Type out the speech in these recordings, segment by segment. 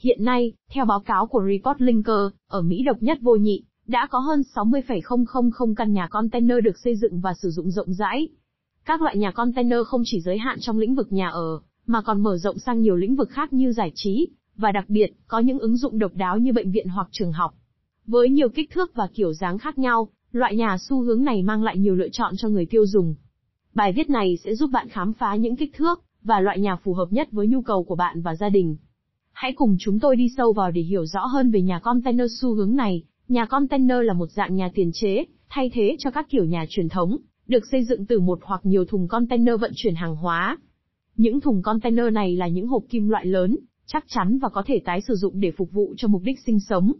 Hiện nay, theo báo cáo của Report Linker, ở Mỹ độc nhất vô nhị, đã có hơn 60,000 căn nhà container được xây dựng và sử dụng rộng rãi. Các loại nhà container không chỉ giới hạn trong lĩnh vực nhà ở, mà còn mở rộng sang nhiều lĩnh vực khác như giải trí, và đặc biệt, có những ứng dụng độc đáo như bệnh viện hoặc trường học. Với nhiều kích thước và kiểu dáng khác nhau, loại nhà xu hướng này mang lại nhiều lựa chọn cho người tiêu dùng. Bài viết này sẽ giúp bạn khám phá những kích thước và loại nhà phù hợp nhất với nhu cầu của bạn và gia đình. Hãy cùng chúng tôi đi sâu vào để hiểu rõ hơn về nhà container xu hướng này. Nhà container là một dạng nhà tiền chế, thay thế cho các kiểu nhà truyền thống, được xây dựng từ một hoặc nhiều thùng container vận chuyển hàng hóa. Những thùng container này là những hộp kim loại lớn, chắc chắn và có thể tái sử dụng để phục vụ cho mục đích sinh sống.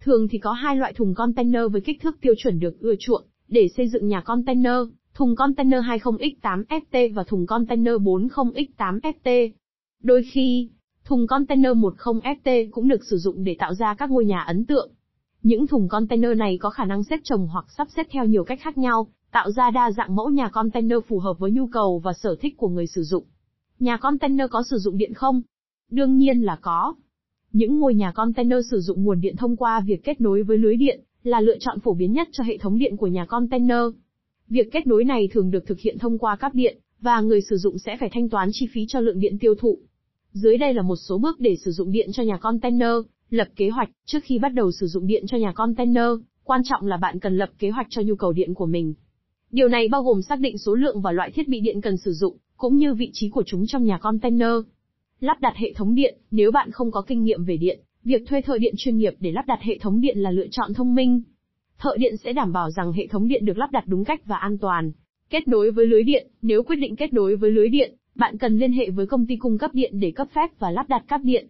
Thường thì có hai loại thùng container với kích thước tiêu chuẩn được ưa chuộng để xây dựng nhà container, thùng container 20X8FT và thùng container 40X8FT. Đôi khi, thùng container 10FT cũng được sử dụng để tạo ra các ngôi nhà ấn tượng. Những thùng container này có khả năng xếp chồng hoặc sắp xếp theo nhiều cách khác nhau, tạo ra đa dạng mẫu nhà container phù hợp với nhu cầu và sở thích của người sử dụng. Nhà container có sử dụng điện không? Đương nhiên là có. Những ngôi nhà container sử dụng nguồn điện thông qua việc kết nối với lưới điện, là lựa chọn phổ biến nhất cho hệ thống điện của nhà container. Việc kết nối này thường được thực hiện thông qua cáp điện, và người sử dụng sẽ phải thanh toán chi phí cho lượng điện tiêu thụ. Dưới đây là một số bước để sử dụng điện cho nhà container, lập kế hoạch, trước khi bắt đầu sử dụng điện cho nhà container, quan trọng là bạn cần lập kế hoạch cho nhu cầu điện của mình. Điều này bao gồm xác định số lượng và loại thiết bị điện cần sử dụng, cũng như vị trí của chúng trong nhà container. Lắp đặt hệ thống điện, nếu bạn không có kinh nghiệm về điện, việc thuê thợ điện chuyên nghiệp để lắp đặt hệ thống điện là lựa chọn thông minh. Thợ điện sẽ đảm bảo rằng hệ thống điện được lắp đặt đúng cách và an toàn. Kết nối với lưới điện, nếu quyết định kết nối với lưới điện, bạn cần liên hệ với công ty cung cấp điện để cấp phép và lắp đặt cáp điện.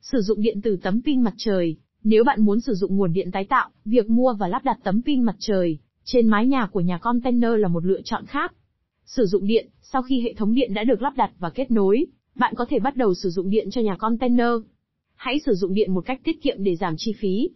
Sử dụng điện từ tấm pin mặt trời, nếu bạn muốn sử dụng nguồn điện tái tạo, việc mua và lắp đặt tấm pin mặt trời trên mái nhà của nhà container là một lựa chọn khác. Sử dụng điện, sau khi hệ thống điện đã được lắp đặt và kết nối, bạn có thể bắt đầu sử dụng điện cho nhà container. Hãy sử dụng điện một cách tiết kiệm để giảm chi phí,